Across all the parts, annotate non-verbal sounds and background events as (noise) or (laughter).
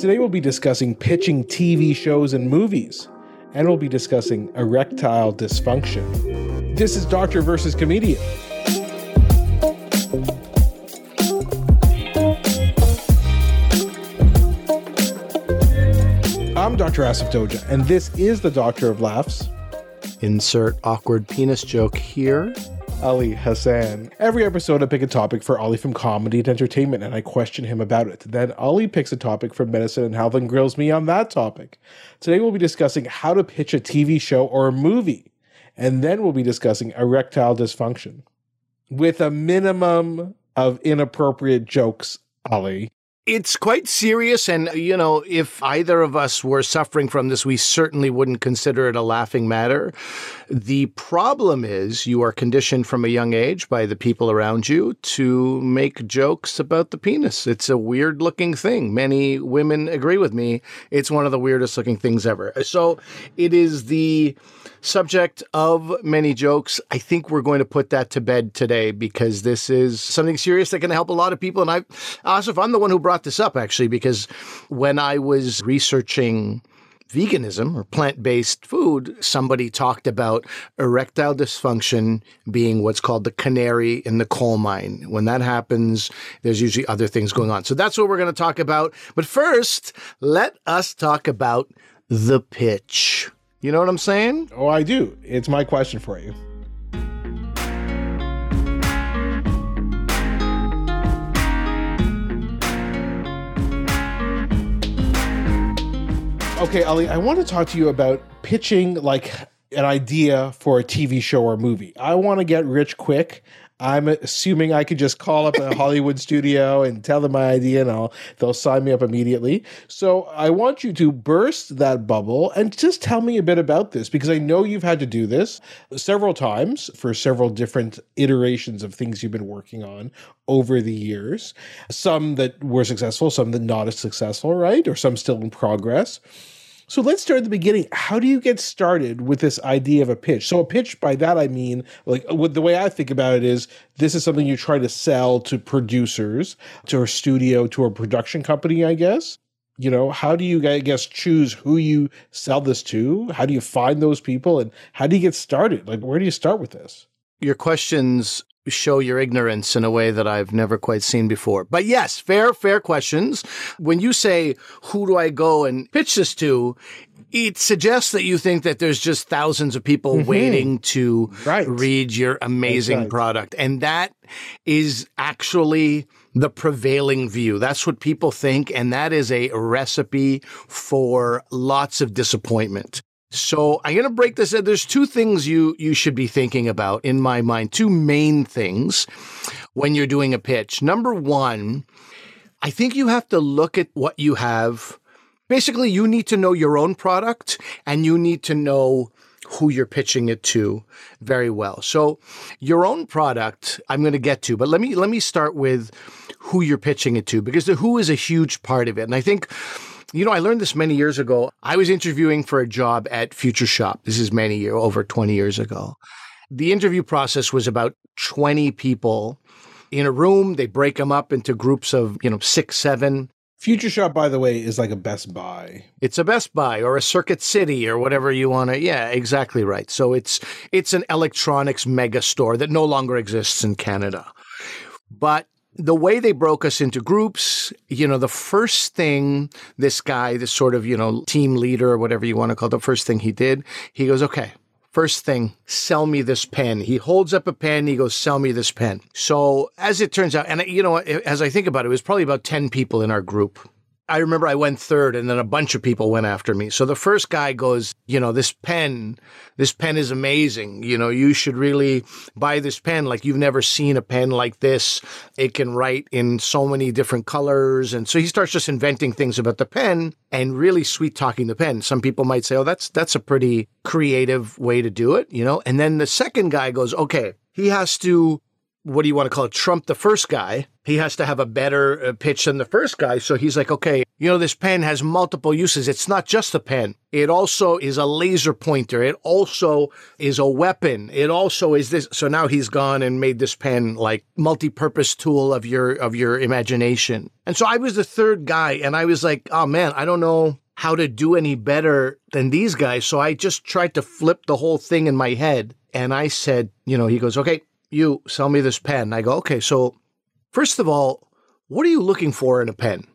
Today we'll be discussing pitching TV shows and movies, and we'll be discussing erectile dysfunction. This is Doctor versus Comedian. I'm Dr. Asif Doja, and this is the Doctor of Laughs. Insert awkward penis joke here. Ali Hassan. Every episode, I pick a topic for Ali from comedy to entertainment, and I question him about it. Then Ali picks a topic from medicine and Hal then grills me on that topic. Today, we'll be discussing how to pitch a TV show or a movie, and then we'll be discussing erectile dysfunction with a minimum of inappropriate jokes. Ali. It's quite serious. And, uh, you know, if either of us were suffering from this, we certainly wouldn't consider it a laughing matter. The problem is you are conditioned from a young age by the people around you to make jokes about the penis. It's a weird looking thing. Many women agree with me. It's one of the weirdest looking things ever. So it is the subject of many jokes. I think we're going to put that to bed today because this is something serious that can help a lot of people. And I, Asif, I'm the one who brought this up actually, because when I was researching veganism or plant based food, somebody talked about erectile dysfunction being what's called the canary in the coal mine. When that happens, there's usually other things going on. So that's what we're going to talk about. But first, let us talk about the pitch. You know what I'm saying? Oh, I do. It's my question for you. Okay, Ali, I want to talk to you about pitching like an idea for a TV show or movie. I want to get rich quick. I'm assuming I could just call up a (laughs) Hollywood studio and tell them my idea and I'll, they'll sign me up immediately. So I want you to burst that bubble and just tell me a bit about this because I know you've had to do this several times for several different iterations of things you've been working on over the years. Some that were successful, some that not as successful, right? Or some still in progress. So let's start at the beginning. How do you get started with this idea of a pitch? So a pitch, by that I mean, like uh, what the way I think about it is, this is something you try to sell to producers, to a studio, to a production company, I guess. You know, how do you, I guess, choose who you sell this to? How do you find those people, and how do you get started? Like, where do you start with this? Your questions show your ignorance in a way that I've never quite seen before. But yes, fair, fair questions. When you say, who do I go and pitch this to? It suggests that you think that there's just thousands of people mm-hmm. waiting to right. read your amazing right. product. And that is actually the prevailing view. That's what people think. And that is a recipe for lots of disappointment. So I'm going to break this. There's two things you you should be thinking about in my mind. Two main things when you're doing a pitch. Number one, I think you have to look at what you have. Basically, you need to know your own product and you need to know who you're pitching it to very well. So, your own product, I'm going to get to, but let me let me start with who you're pitching it to because the who is a huge part of it. And I think you know, I learned this many years ago. I was interviewing for a job at Future Shop. This is many years, over 20 years ago. The interview process was about 20 people in a room. They break them up into groups of, you know, six, seven. Future Shop, by the way, is like a Best Buy. It's a Best Buy or a Circuit City or whatever you want to. Yeah, exactly right. So it's it's an electronics mega store that no longer exists in Canada. But the way they broke us into groups, you know, the first thing this guy, this sort of, you know, team leader or whatever you want to call it, the first thing he did, he goes, okay, First thing, sell me this pen. He holds up a pen. He goes, sell me this pen. So as it turns out, and you know, as I think about it, it was probably about 10 people in our group. I remember I went third and then a bunch of people went after me. So the first guy goes, you know, this pen, this pen is amazing. You know, you should really buy this pen. Like you've never seen a pen like this. It can write in so many different colors. And so he starts just inventing things about the pen and really sweet talking the pen. Some people might say, oh, that's, that's a pretty creative way to do it, you know? And then the second guy goes, okay, he has to what do you want to call it? Trump the first guy. He has to have a better uh, pitch than the first guy. So he's like, okay, you know, this pen has multiple uses. It's not just a pen. It also is a laser pointer. It also is a weapon. It also is this. So now he's gone and made this pen like multi-purpose tool of your of your imagination. And so I was the third guy, and I was like, oh man, I don't know how to do any better than these guys. So I just tried to flip the whole thing in my head. And I said, you know, he goes, okay, you sell me this pen. I go, okay, so first of all, what are you looking for in a pen?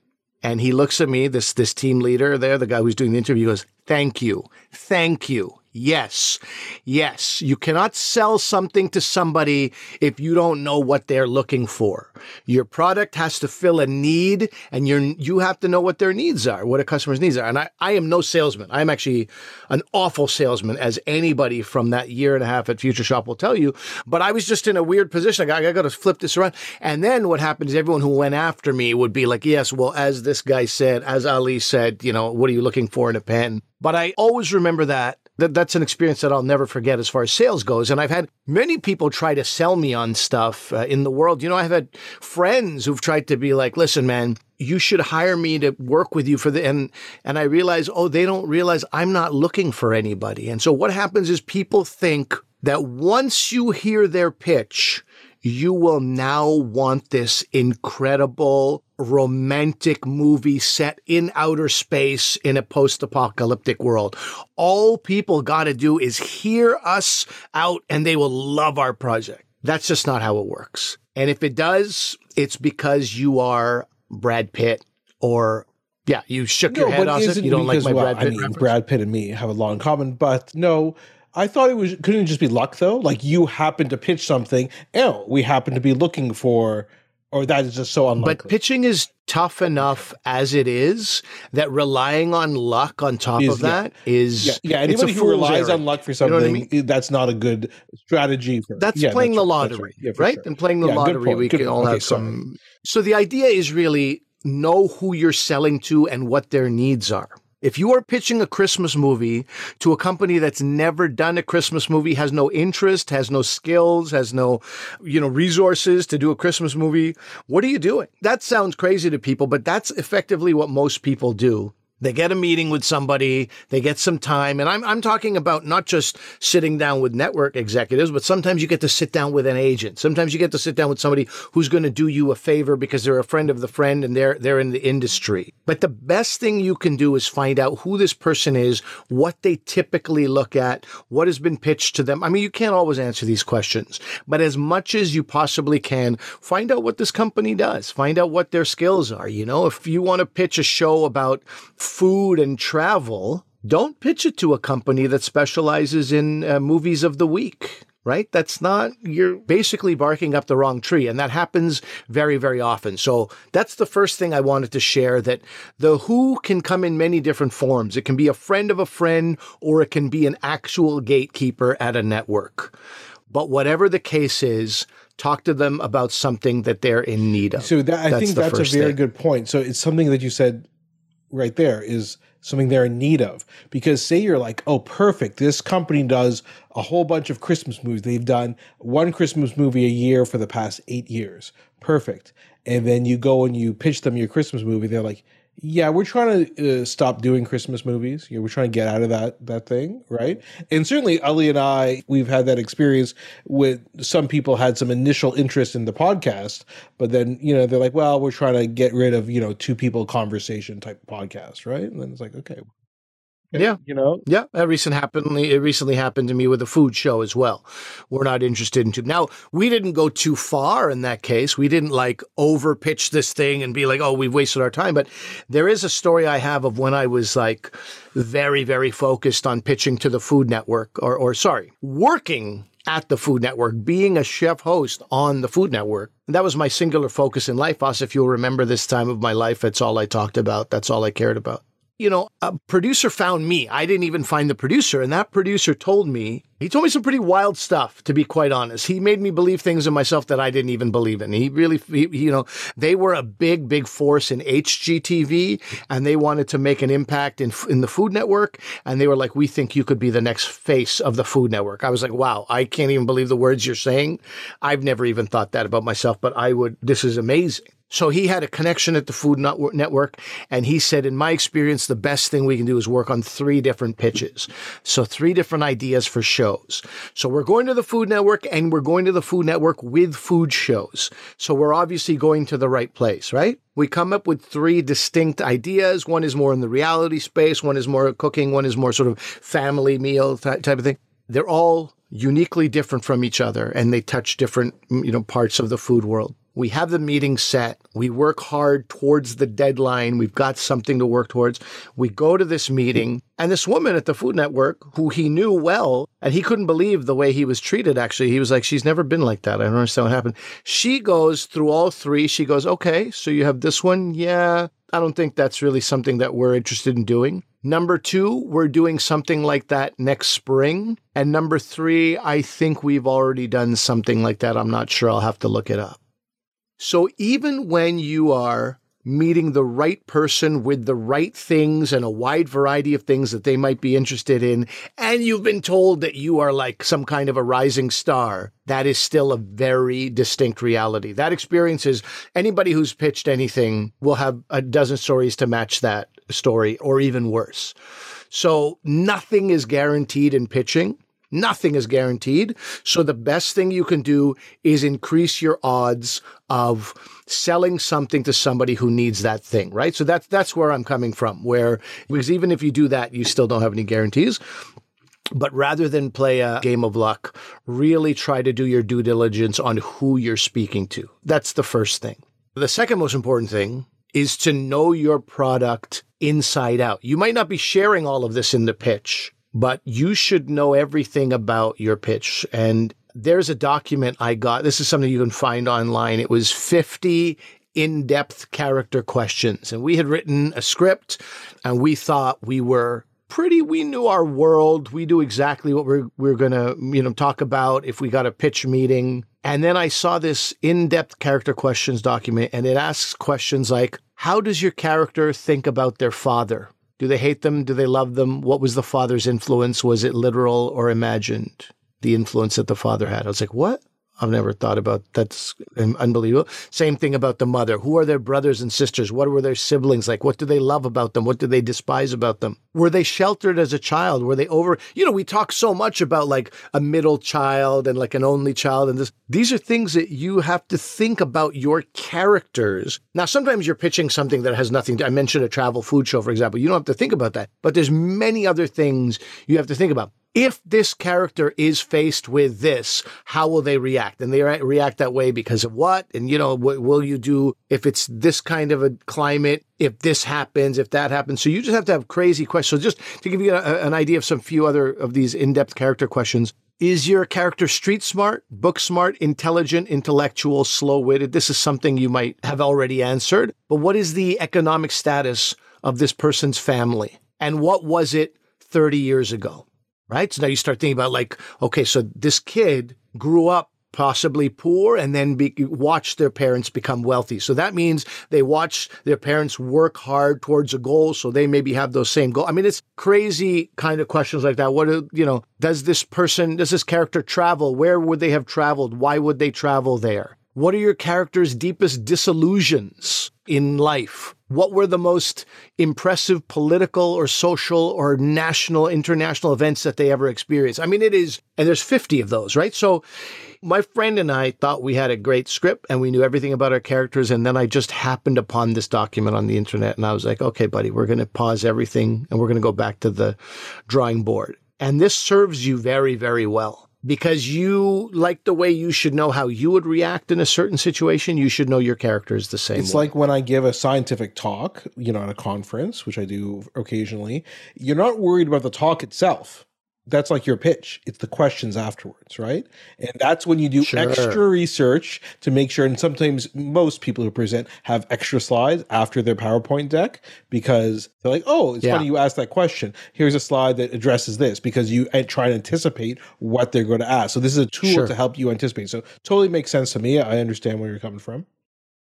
And he looks at me, this this team leader there, the guy who's doing the interview, goes, Thank you. Thank you. Yes. Yes. You cannot sell something to somebody if you don't know what they're looking for. Your product has to fill a need and you you have to know what their needs are, what a customer's needs are. And I, I am no salesman. I'm actually an awful salesman, as anybody from that year and a half at Future Shop will tell you. But I was just in a weird position. I, I got to flip this around. And then what happened is everyone who went after me would be like, yes, well, as this guy said, as Ali said, you know, what are you looking for in a pen? But I always remember that that that's an experience that I'll never forget as far as sales goes. And I've had many people try to sell me on stuff uh, in the world. You know, I've had friends who've tried to be like, listen, man, you should hire me to work with you for the and and I realize, oh, they don't realize I'm not looking for anybody. And so what happens is people think that once you hear their pitch, you will now want this incredible romantic movie set in outer space in a post apocalyptic world. All people got to do is hear us out and they will love our project. That's just not how it works. And if it does, it's because you are Brad Pitt or yeah, you shook no, your head off it. You don't like my well, Brad Pitt. I mean, Brad Pitt and me have a lot in common, but no, I thought it was couldn't it just be luck though. Like you happen to pitch something, oh, we happen to be looking for or that is just so unlikely. But pitching is tough enough as it is that relying on luck on top is, of that yeah. is yeah, yeah anybody who relies on luck for something you know I mean? that's not a good strategy for that's yeah, playing that's the lottery right, right? Sure. and playing the lottery we good, can all okay, have some so the idea is really know who you're selling to and what their needs are if you are pitching a Christmas movie to a company that's never done a Christmas movie, has no interest, has no skills, has no, you know, resources to do a Christmas movie, what are you doing? That sounds crazy to people, but that's effectively what most people do they get a meeting with somebody, they get some time. And I'm, I'm talking about not just sitting down with network executives, but sometimes you get to sit down with an agent. Sometimes you get to sit down with somebody who's going to do you a favor because they're a friend of the friend and they're, they're in the industry. But the best thing you can do is find out who this person is, what they typically look at, what has been pitched to them. I mean, you can't always answer these questions, but as much as you possibly can, find out what this company does, find out what their skills are. You know, if you want to pitch a show about food and travel, don't pitch it to a company that specializes in uh, movies of the week right? That's not, you're basically barking up the wrong tree. And that happens very, very often. So that's the first thing I wanted to share that the who can come in many different forms. It can be a friend of a friend, or it can be an actual gatekeeper at a network. But whatever the case is, talk to them about something that they're in need of. So that, I that's think that's a very thing. good point. So it's something that you said right there is something they're in need of. Because say you're like, oh, perfect, this company does a whole bunch of Christmas movies. They've done one Christmas movie a year for the past eight years. Perfect. And then you go and you pitch them your Christmas movie. They're like, yeah, we're trying to uh, stop doing Christmas movies. You know, we're trying to get out of that that thing, right? And certainly, Ali and I, we've had that experience with some people had some initial interest in the podcast, but then you know they're like, well, we're trying to get rid of you know two people conversation type podcast, right? And then it's like, okay, yeah, you know, yeah. That recent happened. It recently happened to me with a food show as well. We're not interested in. To, now we didn't go too far in that case. We didn't like over pitch this thing and be like, oh, we've wasted our time. But there is a story I have of when I was like very, very focused on pitching to the Food Network, or, or sorry, working at the Food Network, being a chef host on the Food Network. And That was my singular focus in life. Us, if you'll remember this time of my life, that's all I talked about. That's all I cared about. You know, a producer found me. I didn't even find the producer. And that producer told me, he told me some pretty wild stuff, to be quite honest. He made me believe things in myself that I didn't even believe in. He really, he, you know, they were a big, big force in HGTV and they wanted to make an impact in, in the Food Network. And they were like, we think you could be the next face of the Food Network. I was like, wow, I can't even believe the words you're saying. I've never even thought that about myself, but I would, this is amazing. So he had a connection at the Food Network, and he said, in my experience, the best thing we can do is work on three different pitches. So three different ideas for shows. So we're going to the Food Network, and we're going to the Food Network with food shows. So we're obviously going to the right place, right? We come up with three distinct ideas. One is more in the reality space, one is more cooking, one is more sort of family meal type of thing. They're all uniquely different from each other, and they touch different, you know, parts of the food world. We have the meeting set. We work hard towards the deadline. We've got something to work towards. We go to this meeting, and this woman at the Food Network, who he knew well, and he couldn't believe the way he was treated, actually. He was like, She's never been like that. I don't understand what happened. She goes through all three. She goes, Okay, so you have this one. Yeah, I don't think that's really something that we're interested in doing. Number two, we're doing something like that next spring. And number three, I think we've already done something like that. I'm not sure. I'll have to look it up. So even when you are meeting the right person with the right things and a wide variety of things that they might be interested in, and you've been told that you are like some kind of a rising star, that is still a very distinct reality. That experience is anybody who's pitched anything will have a dozen stories to match that story or even worse. So nothing is guaranteed in pitching. Nothing is guaranteed. So the best thing you can do is increase your odds of selling something to somebody who needs that thing, right? So that's that's where I'm coming from. Where because even if you do that, you still don't have any guarantees. But rather than play a game of luck, really try to do your due diligence on who you're speaking to. That's the first thing. The second most important thing is to know your product inside out. You might not be sharing all of this in the pitch, but you should know everything about your pitch. And there's a document I got. This is something you can find online. It was 50 in depth character questions. And we had written a script and we thought we were pretty we knew our world we knew exactly what we're we're going to you know talk about if we got a pitch meeting and then i saw this in-depth character questions document and it asks questions like how does your character think about their father do they hate them? Do they love them? What was the father's influence? Was it literal or imagined? The influence that the father had. I was like, what? I've never thought about that's unbelievable. Same thing about the mother. Who are their brothers and sisters? What were their siblings like? What do they love about them? What do they despise about them? Were they sheltered as a child? Were they over? You know, we talk so much about like a middle child and like an only child and this. These are things that you have to think about your characters. Now, sometimes you're pitching something that has nothing to, I mentioned a travel food show, for example. You don't have to think about that, but there's many other things you have to think about if this character is faced with this, how will they react? And they react that way because of what? And, you know, what will you do if it's this kind of a climate? If this happens, if that happens. So you just have to have crazy questions. So just to give you a, an idea of some few other of these in-depth character questions. Is your character street smart, book smart, intelligent, intellectual, slow witted? This is something you might have already answered. But what is the economic status of this person's family? And what was it 30 years ago? Right? So now you start thinking about like, okay, so this kid grew up possibly poor and then be, watch their parents become wealthy. So that means they watch their parents work hard towards a goal. So they maybe have those same goals. I mean, it's crazy kind of questions like that. What, you know, does this person, does this character travel? Where would they have traveled? Why would they travel there? What are your character's deepest disillusions in life? What were the most impressive political or social or national, international events that they ever experienced? I mean, it is, and there's 50 of those, right? So my friend and I thought we had a great script and we knew everything about our characters. And then I just happened upon this document on the internet and I was like, okay, buddy, we're going to pause everything and we're going to go back to the drawing board. And this serves you very, very well because you like the way you should know how you would react in a certain situation. You should know your character is the same. It's way. like when I give a scientific talk, you know, at a conference, which I do occasionally. You're not worried about the talk itself. That's like your pitch. It's the questions afterwards, right? And that's when you do Sure. extra research to make sure. And sometimes most people who present have extra slides after their PowerPoint deck because they're like, oh, it's Yeah. funny you asked that question. Here's a slide that addresses this because you try to anticipate what they're going to ask. So this is a tool Sure. to help you anticipate. So totally makes sense to me. I understand where you're coming from.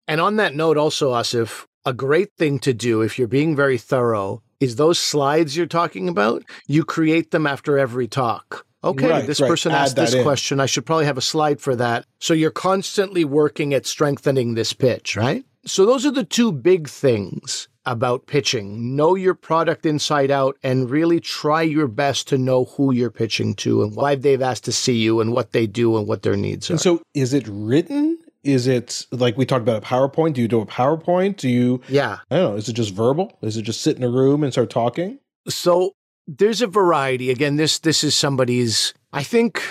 And on that note, also, Asif, a great thing to do if you're being very thorough is those slides you're talking about, you create them after every talk. Okay, Right, this right. person Add asked this in. question. I should probably have a slide for that. So you're constantly working at strengthening this pitch, right? So those are the two big things about pitching. Know your product inside out and really try your best to know who you're pitching to and why they've asked to see you and what they do and what their needs are. And so is it written? Is it like we talked about a PowerPoint? Do you do a PowerPoint? Do you, yeah. I don't know, is it just verbal? Is it just sit in a room and start talking? So there's a variety. Again, this this is somebody's. I think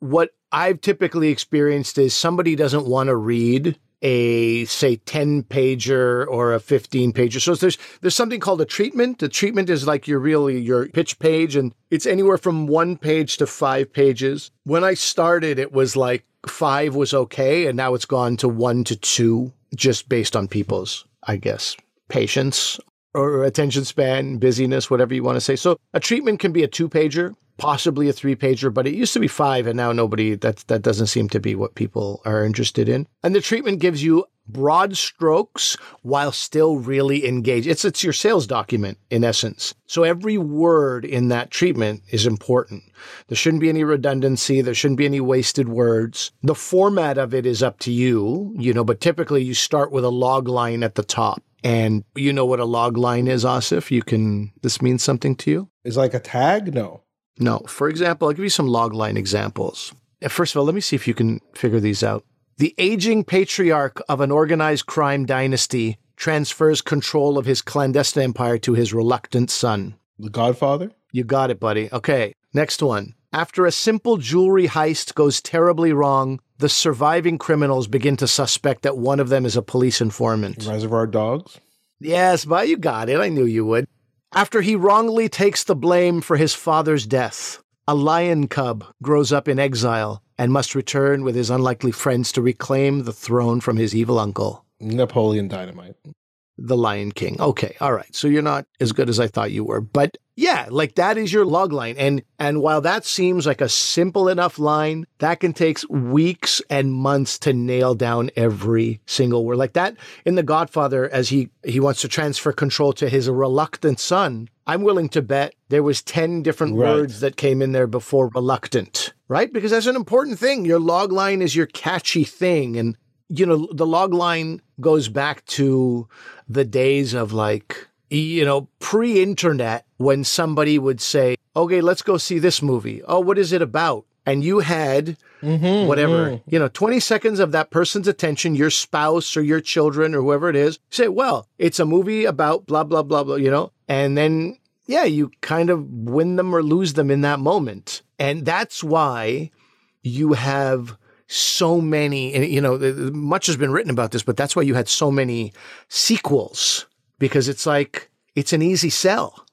what I've typically experienced is somebody doesn't want to read a say 10 pager or a 15 pager. So there's there's something called a treatment. The treatment is like your really your pitch page and it's anywhere from 1 page to 5 pages. When I started it was like 5 was okay and now it's gone to 1 to 2 just based on people's I guess patience or attention span, busyness, whatever you want to say. So a treatment can be a two pager, possibly a three pager, but it used to be five, and now nobody that that doesn't seem to be what people are interested in. And the treatment gives you broad strokes while still really engaged. It's it's your sales document in essence. So every word in that treatment is important. There shouldn't be any redundancy. There shouldn't be any wasted words. The format of it is up to you, you know, but typically you start with a log line at the top. And you know what a log line is, Asif? You can, this means something to you? Is like a tag? No. No. For example, I'll give you some log line examples. First of all, let me see if you can figure these out. The aging patriarch of an organized crime dynasty transfers control of his clandestine empire to his reluctant son. The Godfather? You got it, buddy. Okay, next one. After a simple jewelry heist goes terribly wrong, the surviving criminals begin to suspect that one of them is a police informant. Reservoir Dogs? Yes, but you got it. I knew you would. After he wrongly takes the blame for his father's death, a lion cub grows up in exile and must return with his unlikely friends to reclaim the throne from his evil uncle, Napoleon Dynamite. The Lion King. Okay, all right. So you're not as good as I thought you were, but yeah, like that is your log line. And and while that seems like a simple enough line, that can take weeks and months to nail down every single word. Like that in The Godfather, as he he wants to transfer control to his reluctant son. I'm willing to bet there was 10 different Right. words that came in there before reluctant, right? Because that's an important thing. Your log line is your catchy thing. And you know, the log line goes back to the days of like, you know, pre internet when somebody would say, okay, let's go see this movie. Oh, what is it about? And you had mm-hmm, whatever, mm-hmm. you know, 20 seconds of that person's attention, your spouse or your children or whoever it is, say, well, it's a movie about blah, blah, blah, blah, you know, and then, yeah, you kind of win them or lose them in that moment. And that's why you have so many, you know, much has been written about this, but that's why you had so many sequels because it's like, it's an easy sell.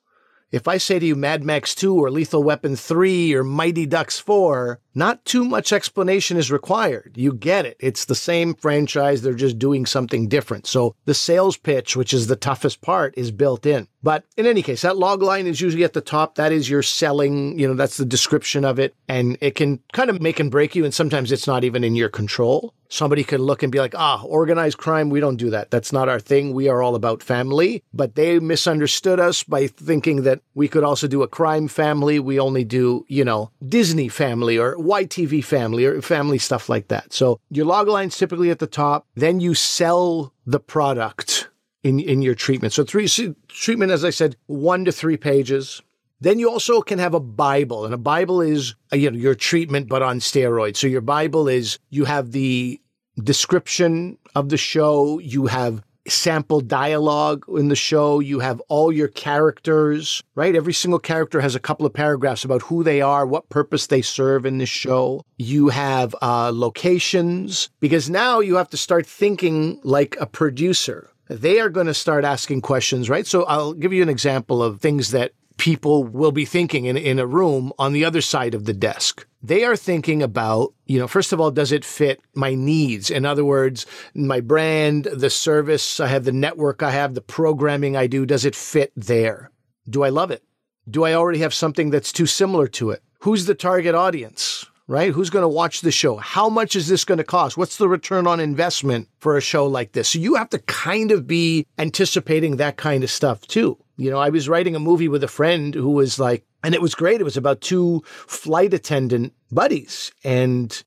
If I say to you Mad Max 2 or Lethal Weapon 3 or Mighty Ducks 4, not too much explanation is required. You get it. It's the same franchise, they're just doing something different. So the sales pitch, which is the toughest part, is built in. But in any case, that log line is usually at the top. That is your selling, you know, that's the description of it. And it can kind of make and break you. And sometimes it's not even in your control. Somebody could look and be like, ah, organized crime, we don't do that. That's not our thing. We are all about family. But they misunderstood us by thinking that we could also do a crime family. We only do, you know, Disney family or YTV family or family stuff like that. So your log line's typically at the top. Then you sell the product in, in your treatment. So three treatment, as I said, one to three pages. Then you also can have a Bible, and a Bible is uh, you know your treatment, but on steroids. So your Bible is you have the description of the show, you have sample dialogue in the show, you have all your characters, right? Every single character has a couple of paragraphs about who they are, what purpose they serve in the show. You have uh, locations because now you have to start thinking like a producer they are going to start asking questions, right? So I'll give you an example of things that people will be thinking in, in a room on the other side of the desk. They are thinking about, you know, first of all, does it fit my needs? In other words, my brand, the service I have, the network I have, the programming I do, does it fit there? Do I love it? Do I already have something that's too similar to it? Who's the target audience? Right? Who's going to watch the show? How much is this going to cost? What's the return on investment for a show like this? So you have to kind of be anticipating that kind of stuff too. You know, I was writing a movie with a friend who was like, and it was great. It was about two flight attendant buddies. And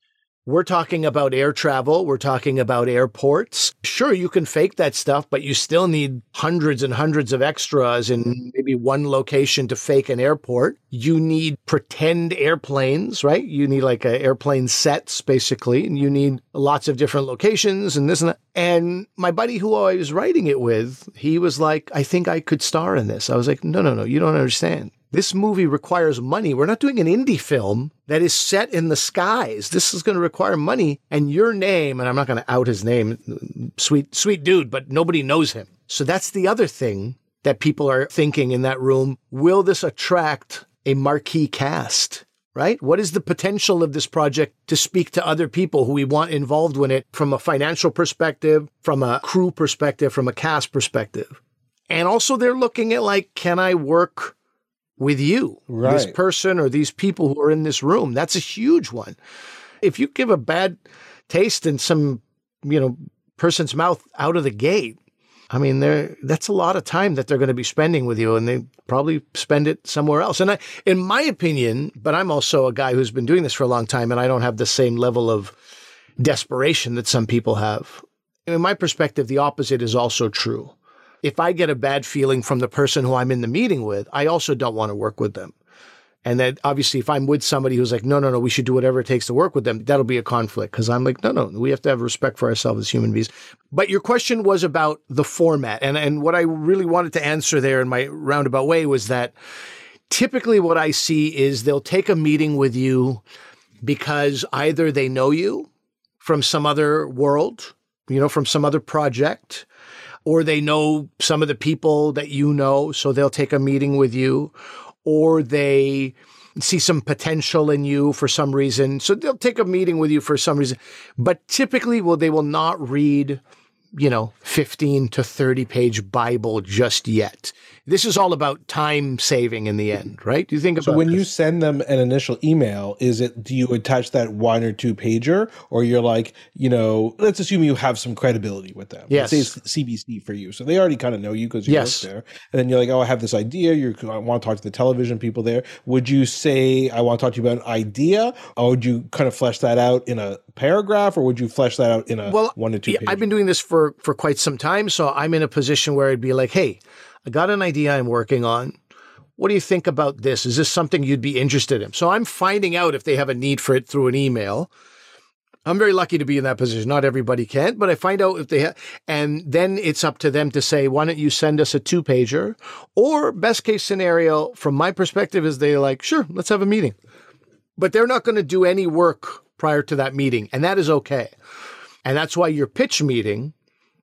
we're talking about air travel. We're talking about airports. Sure, you can fake that stuff, but you still need hundreds and hundreds of extras in maybe one location to fake an airport. You need pretend airplanes, right? You need like airplane sets, basically, and you need lots of different locations and this and that. And my buddy who I was writing it with, he was like, I think I could star in this. I was like, no, no, no, you don't understand. This movie requires money. We're not doing an indie film that is set in the skies. This is going to require money and your name, and I'm not going to out his name, sweet, sweet dude, but nobody knows him. So that's the other thing that people are thinking in that room. Will this attract a marquee cast? Right? What is the potential of this project to speak to other people who we want involved in it from a financial perspective, from a crew perspective, from a cast perspective? And also they're looking at like, can I work with you, Right. this person or these people who are in this room. That's a huge one. If you give a bad taste in some, you know, person's mouth out of the gate, I mean, there that's a lot of time that they're going to be spending with you, and they probably spend it somewhere else. And I, in my opinion, but I'm also a guy who's been doing this for a long time, and I don't have the same level of desperation that some people have. In my perspective, the opposite is also true if I get a bad feeling from the person who I'm in the meeting with, I also don't want to work with them. And that obviously, if I'm with somebody who's like, no, no, no, we should do whatever it takes to work with them, that'll be a conflict because I'm like, no, no, we have to have respect for ourselves as human beings. But your question was about the format. And, and what I really wanted to answer there in my roundabout way was that typically what I see is they'll take a meeting with you because either they know you from some other world, you know, from some other project, or they know some of the people that you know, so they'll take a meeting with you, or they see some potential in you for some reason, so they'll take a meeting with you for some reason. But typically, well, they will not read, you know, 15 to 30 page Bible just yet. This is all about time saving in the end, right? Do you think So when you send them an initial email, is it do you attach that one or two pager, or you're like, you know, let's assume you have some credibility with them. Yes. Let's say it's CBC for you, so they already kind of know you because you Yes. work there. And then you're like, oh, I have this idea. You I want to talk to the television people there. Would you say I want to talk to you about an idea, or would you kind of flesh that out in a paragraph, or would you flesh that out in a well, one to two? yeah, pager? I've been doing this for for quite some time, so I'm in a position where I'd be like, "Hey, I got an idea I'm working on. What do you think about this? Is this something you'd be interested in?" So I'm finding out if they have a need for it through an email. I'm very lucky to be in that position. Not everybody can, but I find out if they have, and then it's up to them to say, why don't you send us a two pager? Or best case scenario, from my perspective, is they're like, sure, let's have a meeting. But they're not going to do any work prior to that meeting, and that is okay. And that's why your pitch meeting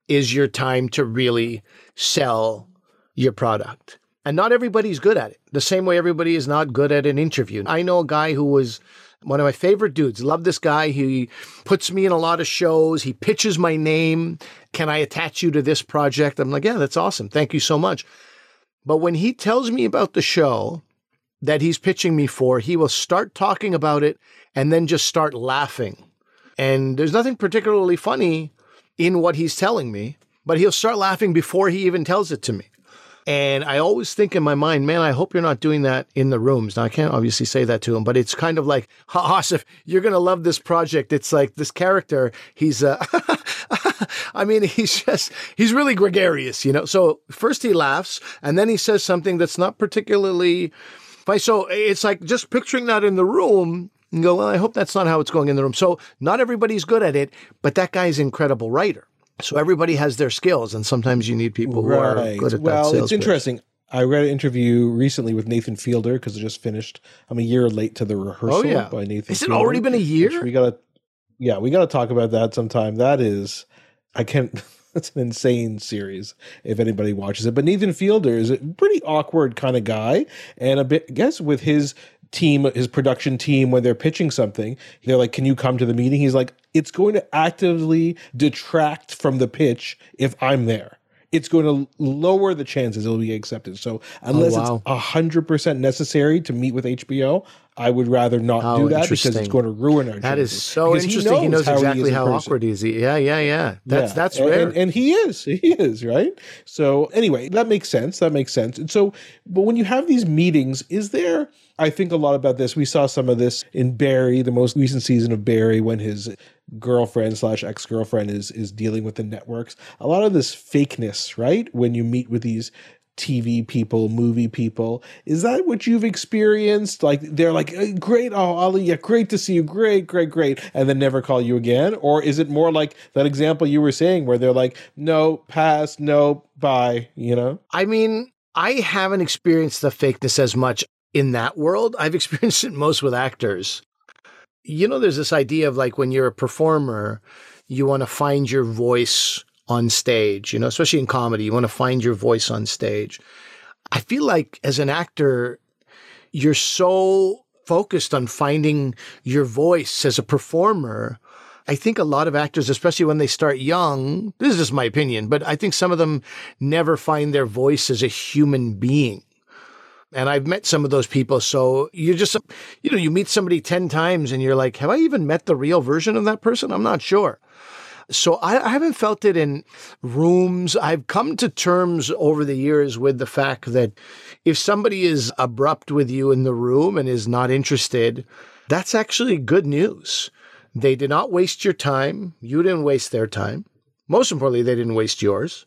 is your time to really sell your product. And not everybody's good at it. The same way everybody is not good at an interview. I know a guy who was one of my favorite dudes. Love this guy. He puts me in a lot of shows. He pitches my name. Can I attach you to this project? I'm like, yeah, that's awesome. Thank you so much. But when he tells me about the show that he's pitching me for, he will start talking about it and then just start laughing. And there's nothing particularly funny in what he's telling me, but he'll start laughing before he even tells it to me. And I always think in my mind, man, I hope you're not doing that in the rooms. Now, I can't obviously say that to him, but it's kind of like, "Ha, Asif, you're going to love this project. It's like this character, he's, uh, (laughs) I mean, he's just, he's really gregarious, you know? So first he laughs and then he says something that's not particularly. So it's like just picturing that in the room and go, well, I hope that's not how it's going in the room. So not everybody's good at it, but that guy's an incredible writer. So everybody has their skills, and sometimes you need people who are good at that. Well, it's pitch. interesting. I read an interview recently with Nathan Fielder because I just finished. I'm a year late to the rehearsal Oh, yeah. by Nathan. Has it Fielder, already been a year? We gotta, yeah, we gotta talk about that sometime. That is, I can't. (laughs) It's an insane series if anybody watches it. But Nathan Fielder is a pretty awkward kind of guy, and a bit I guess with his team, his production team, when they're pitching something, they're like, "Can you come to the meeting?" He's like, "It's going to actively detract from the pitch if I'm there." It's going to lower the chances it'll be accepted. So unless oh, wow. it's hundred percent necessary to meet with HBO, I would rather not How do that because it's going to ruin our. Chances. That is so Because interesting. He knows, how exactly in how awkward he is. Yeah, yeah, yeah. That's Yeah. that's And- rare. And, and he is. (laughs) He is, right? So anyway, that makes sense. That makes sense. And so but when you have these meetings, is there I think a lot about this. We saw some of this in Barry, the most recent season of Barry, when his girlfriend slash ex girlfriend is is dealing with the networks. A lot of this fakeness, right? When you meet with these TV people, movie people. Is that what you've experienced? Like they're like, "Eh, great, oh Ali, yeah, great to see you, great, great, great, and then never call you again? Or is it more like that example you were saying where they're like, no, pass, no, bye, you know? I mean, I haven't experienced the fakeness as much in that world. I've (laughs) experienced it most with actors. You know, there's this idea of like when you're a performer, you want to find your voice on stage, you know, especially in comedy, you want to find your voice on stage. I feel like as an actor, you're so focused on finding your voice as a performer. I think a lot of actors, especially when they start young, this is just my opinion, but I think some of them never find their voice as a human being. And I've met some of those people. So you just, you know, you meet somebody 10 times and you're like, have I even met the real version of that person? I'm not sure. So I, I haven't felt it in rooms. I've come to terms over the years with the fact that if somebody is abrupt with you in the room and is not interested, that's actually good news. They did not waste your time. You didn't waste their time. Most importantly, they didn't waste yours.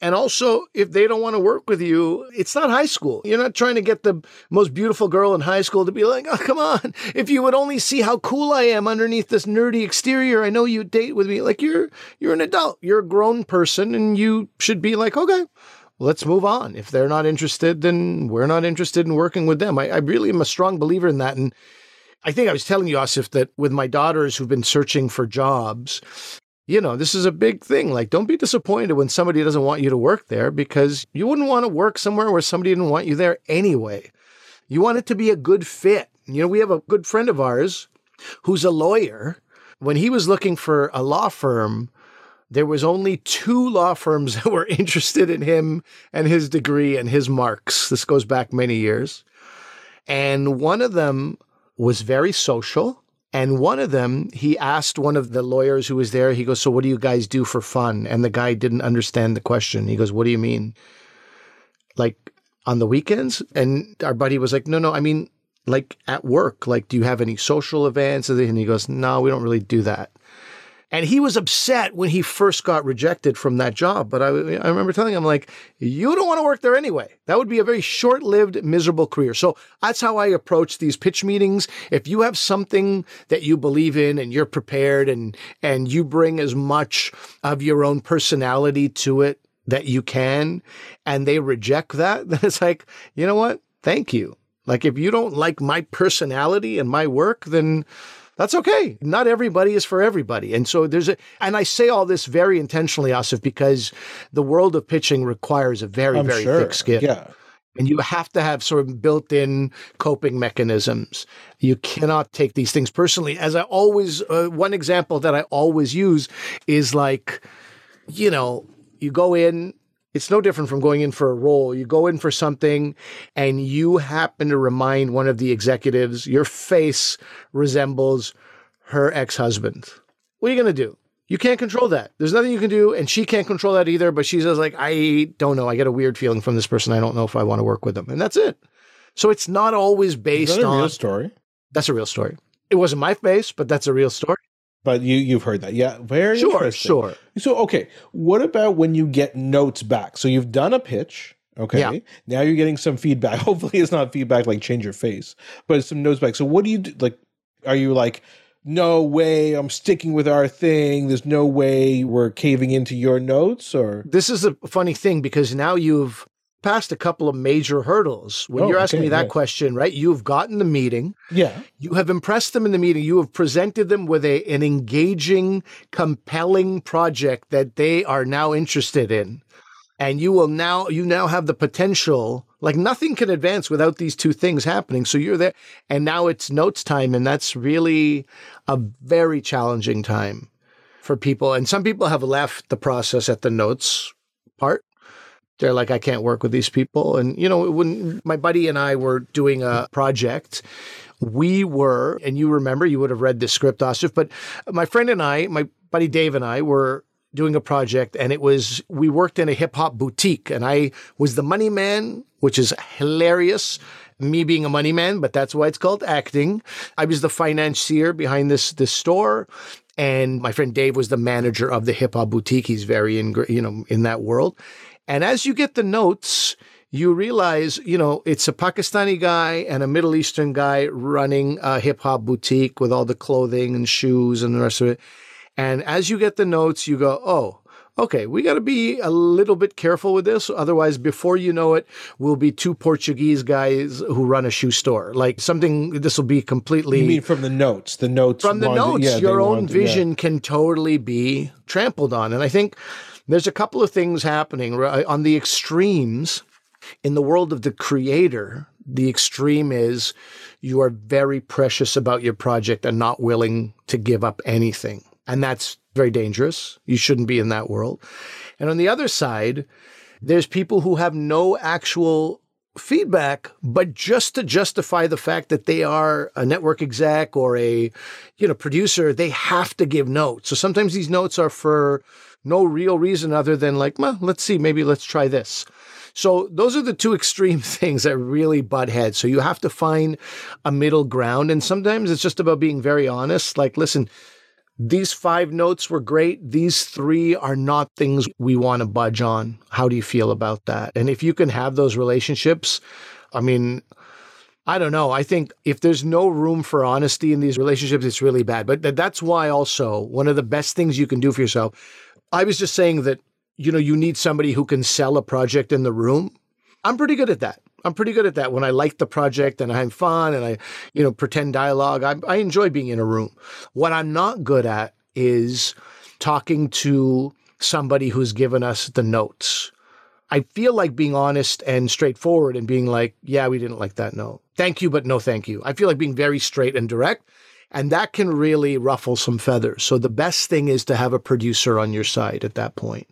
And also, if they don't want to work with you, it's not high school. You're not trying to get the most beautiful girl in high school to be like, oh, come on. If you would only see how cool I am underneath this nerdy exterior, I know you'd date with me. Like you're you're an adult. You're a grown person and you should be like, okay, let's move on. If they're not interested, then we're not interested in working with them. I, I really am a strong believer in that. And I think I was telling you, Asif, that with my daughters who've been searching for jobs, you know, this is a big thing. Like, don't be disappointed when somebody doesn't want you to work there because you wouldn't want to work somewhere where somebody didn't want you there anyway. You want it to be a good fit. You know, we have a good friend of ours who's a lawyer. When he was looking for a law firm, there was only two law firms (laughs) that were interested in him and his degree and his marks. This goes back many years. And one of them was very social. And one of them, he asked one of the lawyers who was there, he goes, So what do you guys do for fun? And the guy didn't understand the question. He goes, What do you mean? Like on the weekends? And our buddy was like, No, no, I mean, like at work. Like, do you have any social events? And he goes, No, we don't really do that. And he was upset when he first got rejected from that job. But I, I remember telling him, like, you don't want to work there anyway. That would be a very short lived, miserable career. So that's how I approach these pitch meetings. If you have something that you believe in and you're prepared and, and you bring as much of your own personality to it that you can, and they reject that, (laughs) then it's like, you know what? Thank you. Like, if you don't like my personality and my work, then that's okay. Not everybody is for everybody. And so there's a, and I say all this very intentionally, Asif, because the world of pitching requires a very, I'm very sure. thick skin. Yeah. And you have to have sort of built in coping mechanisms. You cannot take these things personally. As I always, uh, one example that I always use is like, you know, you go in, it's no different from going in for a role. You go in for something and you happen to remind one of the executives, your face resembles her ex husband. What are you going to do? You can't control that. There's nothing you can do. And she can't control that either. But she says, like, I don't know. I get a weird feeling from this person. I don't know if I want to work with them. And that's it. So it's not always based on. real story? That's a real story. It wasn't my face, but that's a real story. But you you've heard that. Yeah. Very Sure, interesting. sure. So okay, what about when you get notes back? So you've done a pitch. Okay. Yeah. Now you're getting some feedback. (laughs) Hopefully it's not feedback like change your face, but it's some notes back. So what do you do? Like, are you like, no way, I'm sticking with our thing. There's no way we're caving into your notes or This is a funny thing because now you've passed a couple of major hurdles. When Oh, you're asking okay, me that yeah. question, right? You've gotten the meeting. Yeah. You have impressed them in the meeting. You have presented them with a, an engaging, compelling project that they are now interested in. And you will now, you now have the potential, like nothing can advance without these two things happening. So you're there and now it's notes time. And that's really a very challenging time for people. And some people have left the process at the notes part. They're like, I can't work with these people. And, you know, when my buddy and I were doing a project, we were, and you remember, you would have read the script, Asif, but my friend and I, my buddy Dave and I were doing a project and it was, we worked in a hip hop boutique and I was the money man, which is hilarious. Me being a money man, but that's why it's called acting. I was the financier behind this, this store. And my friend Dave was the manager of the hip hop boutique. He's very in, you know, in that world. And as you get the notes, you realize, you know, it's a Pakistani guy and a Middle Eastern guy running a hip hop boutique with all the clothing and shoes and the rest of it. And as you get the notes, you go, oh, okay, we got to be a little bit careful with this. Otherwise, before you know it, we'll be two Portuguese guys who run a shoe store. Like something, this will be completely. You mean from the notes? The notes from the wanted- notes, yeah, your own wanted- yeah. vision can totally be trampled on. And I think there's a couple of things happening right? Uh, on the extremes in the world of the creator. The extreme is you are very precious about your project and not willing to give up anything. And that's very dangerous. You shouldn't be in that world. And on the other side, there's people who have no actual feedback, but just to justify the fact that they are a network exec or a, you know, producer, they have to give notes. So sometimes these notes are for no real reason other than like, well, let's see, maybe let's try this. So those are the two (laughs) extreme things that really butt heads. So you have to find a middle ground. And sometimes it's just about being very honest. Like, listen, these five notes were great. These three are not things we want to budge on. How do you feel about that? And if you can have those relationships, I mean, I don't know. I think if there's no room for honesty in these relationships, it's really bad. But th- that's why also one of the best things you can do for yourself. I was just saying that, you know, you need somebody who can sell a project in the room. I'm pretty good at that. I'm pretty good at that. When I like the project and I'm fun and I, you know, pretend dialogue, I, I enjoy being in a room. What I'm not good at is talking to somebody who's given us the notes. I feel like being honest and straightforward and being like, yeah, we didn't like that note. Thank you, but no thank you. I feel like being very straight and direct. And that can really ruffle some feathers. So the best thing is to have a producer on your side at that point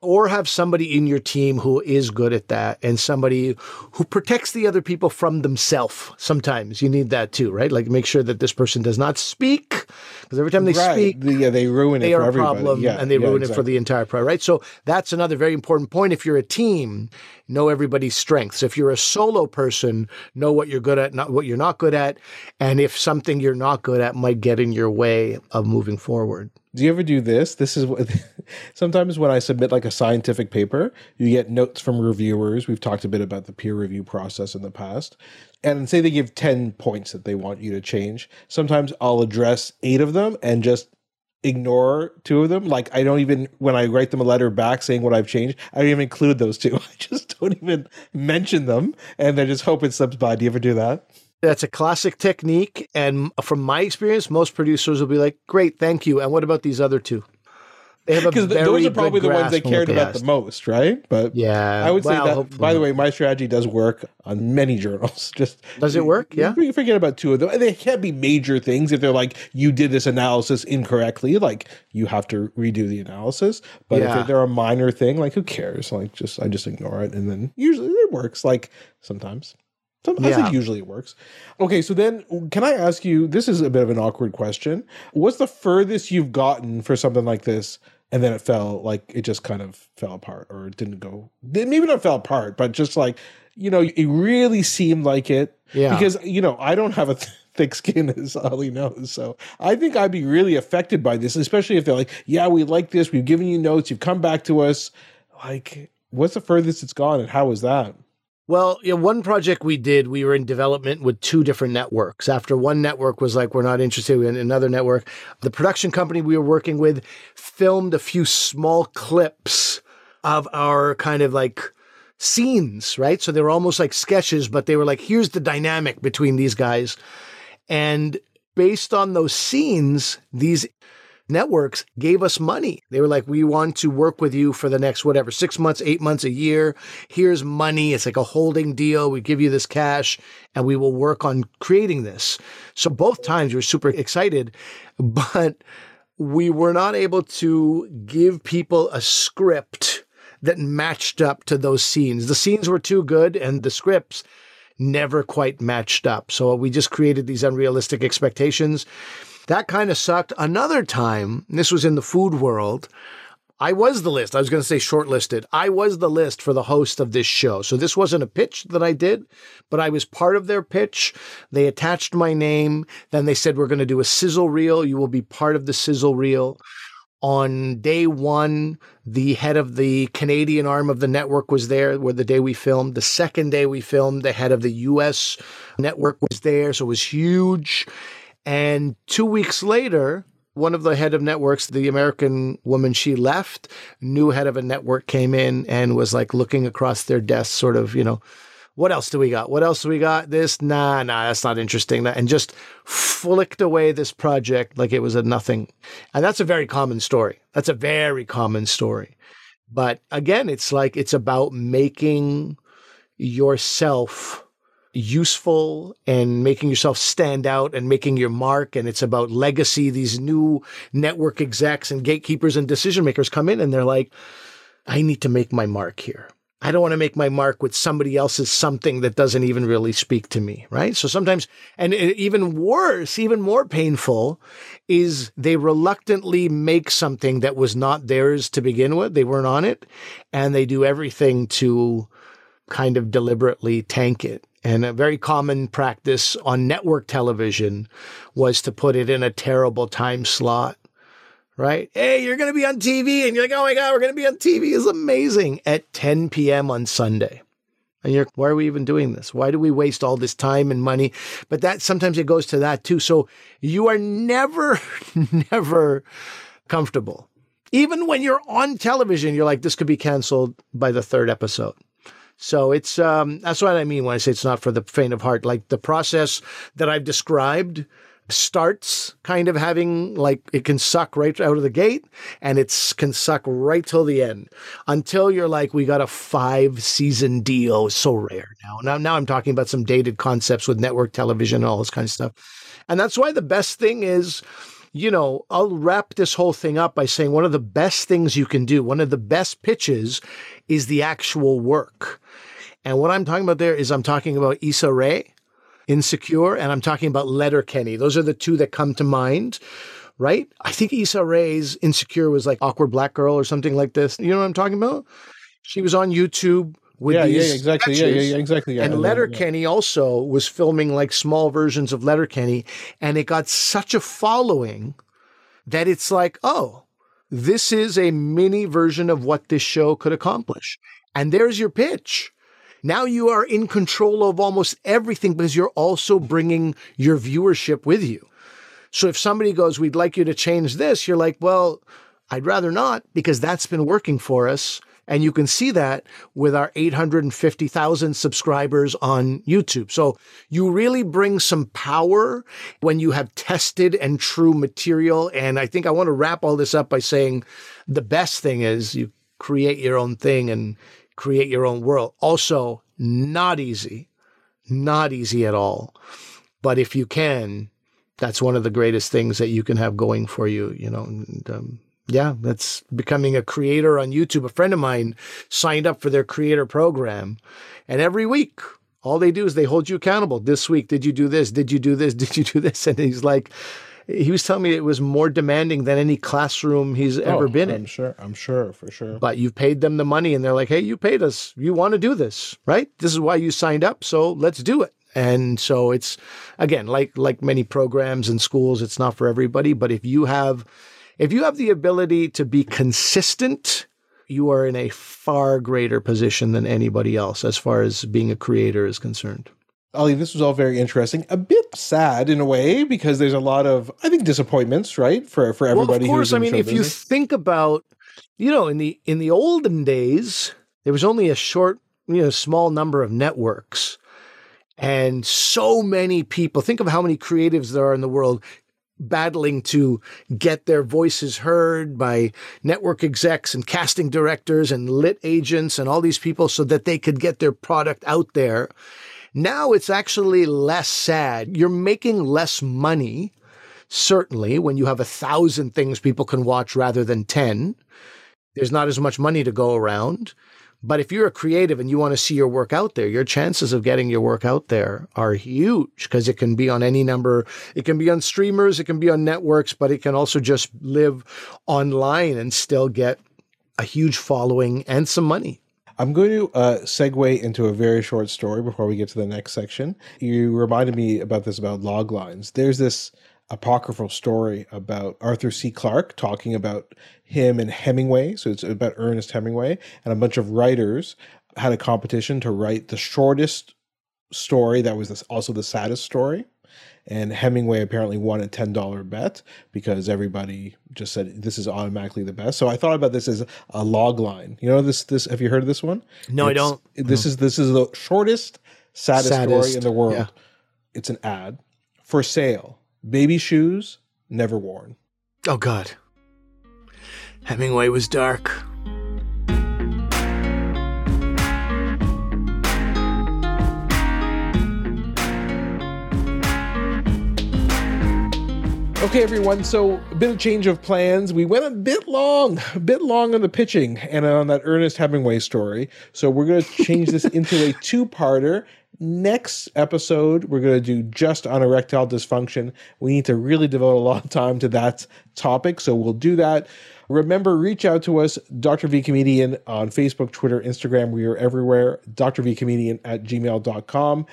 or have somebody in your team who is good at that and somebody who protects the other people from themselves. Sometimes you need that too, right? Like make sure that this person does not speak because every time they Right. speak, yeah, they ruin it they for are a everybody. problem yeah, and they yeah, ruin it for the entire project, right? So that's another very important point. If you're a team, know everybody's strengths. If you're a solo person, know what you're good at, not what you're not good at. And if something you're not good at might get in your way of moving forward. Do you ever do this? This is what (laughs) sometimes when I submit like a scientific paper, you get notes from reviewers. We've talked a bit about the peer review process in the past. And say they give 10 points that they want you to change. Sometimes I'll address eight of them and just ignore two of them. Like I don't even when I write them a letter back saying what I've changed, I don't even include those two. (laughs) I just don't even mention them and I just hope it slips by. Do you ever do that? That's a classic technique. And from my experience, most producers will be like, great, thank you. And what about these other two? They have a Because those are probably the ones they grasp on what cared about the most, right? But Yeah. I would say well, that. hopefully. By the way, my strategy does work on many (laughs) journals. Just Does it work? Yeah. You forget about two of them. They can't be major things if they're like you did this analysis incorrectly. Like you have to redo the analysis. But Yeah. if they're a minor thing, like who cares? Like just I just ignore it, and then usually it works. Like sometimes. Some, I think usually it works. Okay, so then can I ask you? This is a bit of an awkward question. What's the furthest you've gotten for something like this, and then it fell like it just kind of fell apart, or it didn't go? Maybe not fell apart, but just like you know, it really seemed like it. Yeah. Because you know, I don't have a th- (laughs) thick skin, as Ali knows. So I think I'd be really affected by this, especially if they're like, "Yeah, we like this. We've given you notes. You've come back to us." Like, what's the furthest it's gone, and how was that? Well, yeah, one project we did, we were in development with two different networks. After one network was like, we're not interested in another network, the production company we were working with filmed a few small clips of our kind of like scenes, right? So they were almost like sketches, but they were like, here's the dynamic between these guys. And based on those scenes, these networks gave us money. They were like, we want to work with you for the next whatever, six months, eight months, a year. Here's money. It's like a holding deal. We give you this cash and we will work on creating this. So both times we were super excited, (laughs) but we were not able to give people a script that matched up to those scenes. The scenes were too good and the scripts never quite matched up. So we just created these unrealistic expectations. That kind of sucked. Another time, this was in the food world, I was the list. I was going to say shortlisted. I was the list for the host of this show. So this wasn't a pitch that I did, but I was part of their pitch. They attached my name. Then they said, We're going to do a sizzle reel. You will be part of the sizzle reel. On day one, the head of the Canadian arm of the network was there, where the day we filmed. The second day we filmed, the head of the US network was there. So it was huge. And two weeks later, one of the head of networks, the American woman, she left. New head of a network came in and was like looking across their desk, sort of, you know, what else do we got? What else do we got? This, nah, nah, that's not interesting. And just flicked away this project like it was a nothing. And that's a very common story. That's a very common story. But again, it's like it's about making yourself useful and making yourself stand out and making your mark. And it's about legacy. These new network execs and gatekeepers and decision makers come in and they're like, I need to make my mark here. I don't want to make my mark with somebody else's something that doesn't even really speak to me, right? So sometimes, and even worse, even more painful is they reluctantly make something that was not theirs to begin with. They weren't on it and they do everything to kind of deliberately tank it. And a very common practice on network television was to put it in a terrible time slot, right? Hey, you're going to be on TV. And you're like, oh my God, we're going to be on TV. Is amazing at 10 p.m. on Sunday. And you're, why are we even doing this? Why do we waste all this time and money? But that sometimes it goes to that too. So you are never, (laughs) never comfortable. Even when you're on television, you're like, this could be canceled by the third episode. So it's um, that's what I mean when I say it's not for the faint of heart. Like the process that I've described starts kind of having like it can suck right out of the gate and it can suck right till the end. Until you're like we got a five season deal so rare now. Now now i'm talking about some dated concepts with network television and all this kind of stuff. And that's why the best thing is you know i'll wrap this whole thing up by saying one of the best things you can do one of the best pitches is the actual work and what I'm talking about there is I'm talking about Issa Rae, Insecure, and I'm talking about Letterkenny. Those are the two that come to mind, right? I think Issa Rae's Insecure was like Awkward Black Girl or something like this. You know what I'm talking about? She was on YouTube with yeah, these yeah, exactly. Yeah, yeah, yeah, exactly. Yeah, and Letterkenny yeah. also was filming like small versions of Letterkenny, and it got such a following that it's like, oh, this is a mini version of what this show could accomplish. And there's your pitch. Now you are in control of almost everything because you're also bringing your viewership with you. So if somebody goes, we'd like you to change this, you're like, well, I'd rather not because that's been working for us. And you can see that with our 850,000 subscribers on YouTube. So you really bring some power when you have tested and true material. And I think I want to wrap all this up by saying the best thing is you create your own thing and create your own world. Also, not easy, not easy at all. But if you can, that's one of the greatest things that you can have going for you, you know. And, um, yeah, that's becoming a creator on YouTube. A friend of mine signed up for their creator program, and every week, all they do is they hold you accountable. This week, did you do this? Did you do this? (laughs) Did you do this? And he's like, he was telling me it was more demanding than any classroom he's oh, ever oh, been I'm in. sure. I'm sure, for sure. But you've paid them the money and they're like, hey, you paid us. You want to do this, right? This is why you signed up. So let's do it. And so it's again, like like many programs and schools, it's not for everybody. But if you have if you have the ability to be consistent, you are in a far greater position than anybody else as far as being a creator is concerned. Ali, this was all very interesting. A bit sad in a way because there's a lot of, I think, disappointments, right, for for everybody. Well, of course, I mean, if business. you think about, you know, in the in the olden days, there was only a short you know small number of networks and so many people think of how many creatives there are in the world battling to get their voices heard by network execs and casting directors and lit agents and all these people so that they could get their product out there. Now it's actually less sad. You're making less money, certainly, when you have a thousand things people can watch rather than 10. There's not as much money to go around. But if you're a creative and you want to see your work out there, your chances of getting your work out there are huge because it can be on any number. It can be on streamers, it can be on networks, but it can also just live online and still get a huge following and some money. I'm going to uh, segue into a very short story before we get to the next section. You reminded me about this about log lines. There's this apocryphal story about Arthur C. Clarke talking about him and Hemingway. So it's about Ernest Hemingway and a bunch of writers had a competition to write the shortest story that was also the saddest story. And Hemingway apparently won a ten dollar bet because everybody just said this is automatically the best. So I thought about this as a log line. You know this this have you heard of this one? No, it's, I don't. This is this is the shortest saddest, saddest story in the world. Yeah. It's an ad for sale Baby shoes, never worn. Oh, God. Hemingway was dark. Okay, everyone. So a bit of change of plans. We went a bit long, a bit long on the pitching and on that Ernest Hemingway story. So we're going to change this into a two-parter. Next episode, we're going to do just on erectile dysfunction. We need to really devote a lot of time to that topic, so we'll do that. Remember, reach out to us, Dr. V Comedian on Facebook, Twitter, Instagram. We are everywhere. Dr. V Comedian at gmail.com.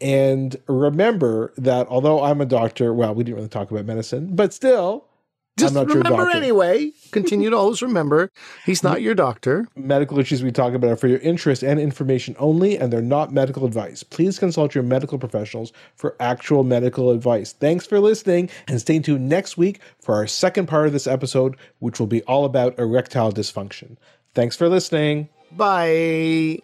And remember that although I'm a doctor, well, we didn't really talk about medicine, but still, just remember anyway. Continue to always remember he's not your doctor. Medical issues we talk about are for your interest and information only, and they're not medical advice. Please consult your medical professionals for actual medical advice. Thanks for listening, and stay tuned next week for our second part of this episode, which will be all about erectile dysfunction. Thanks for listening. Bye.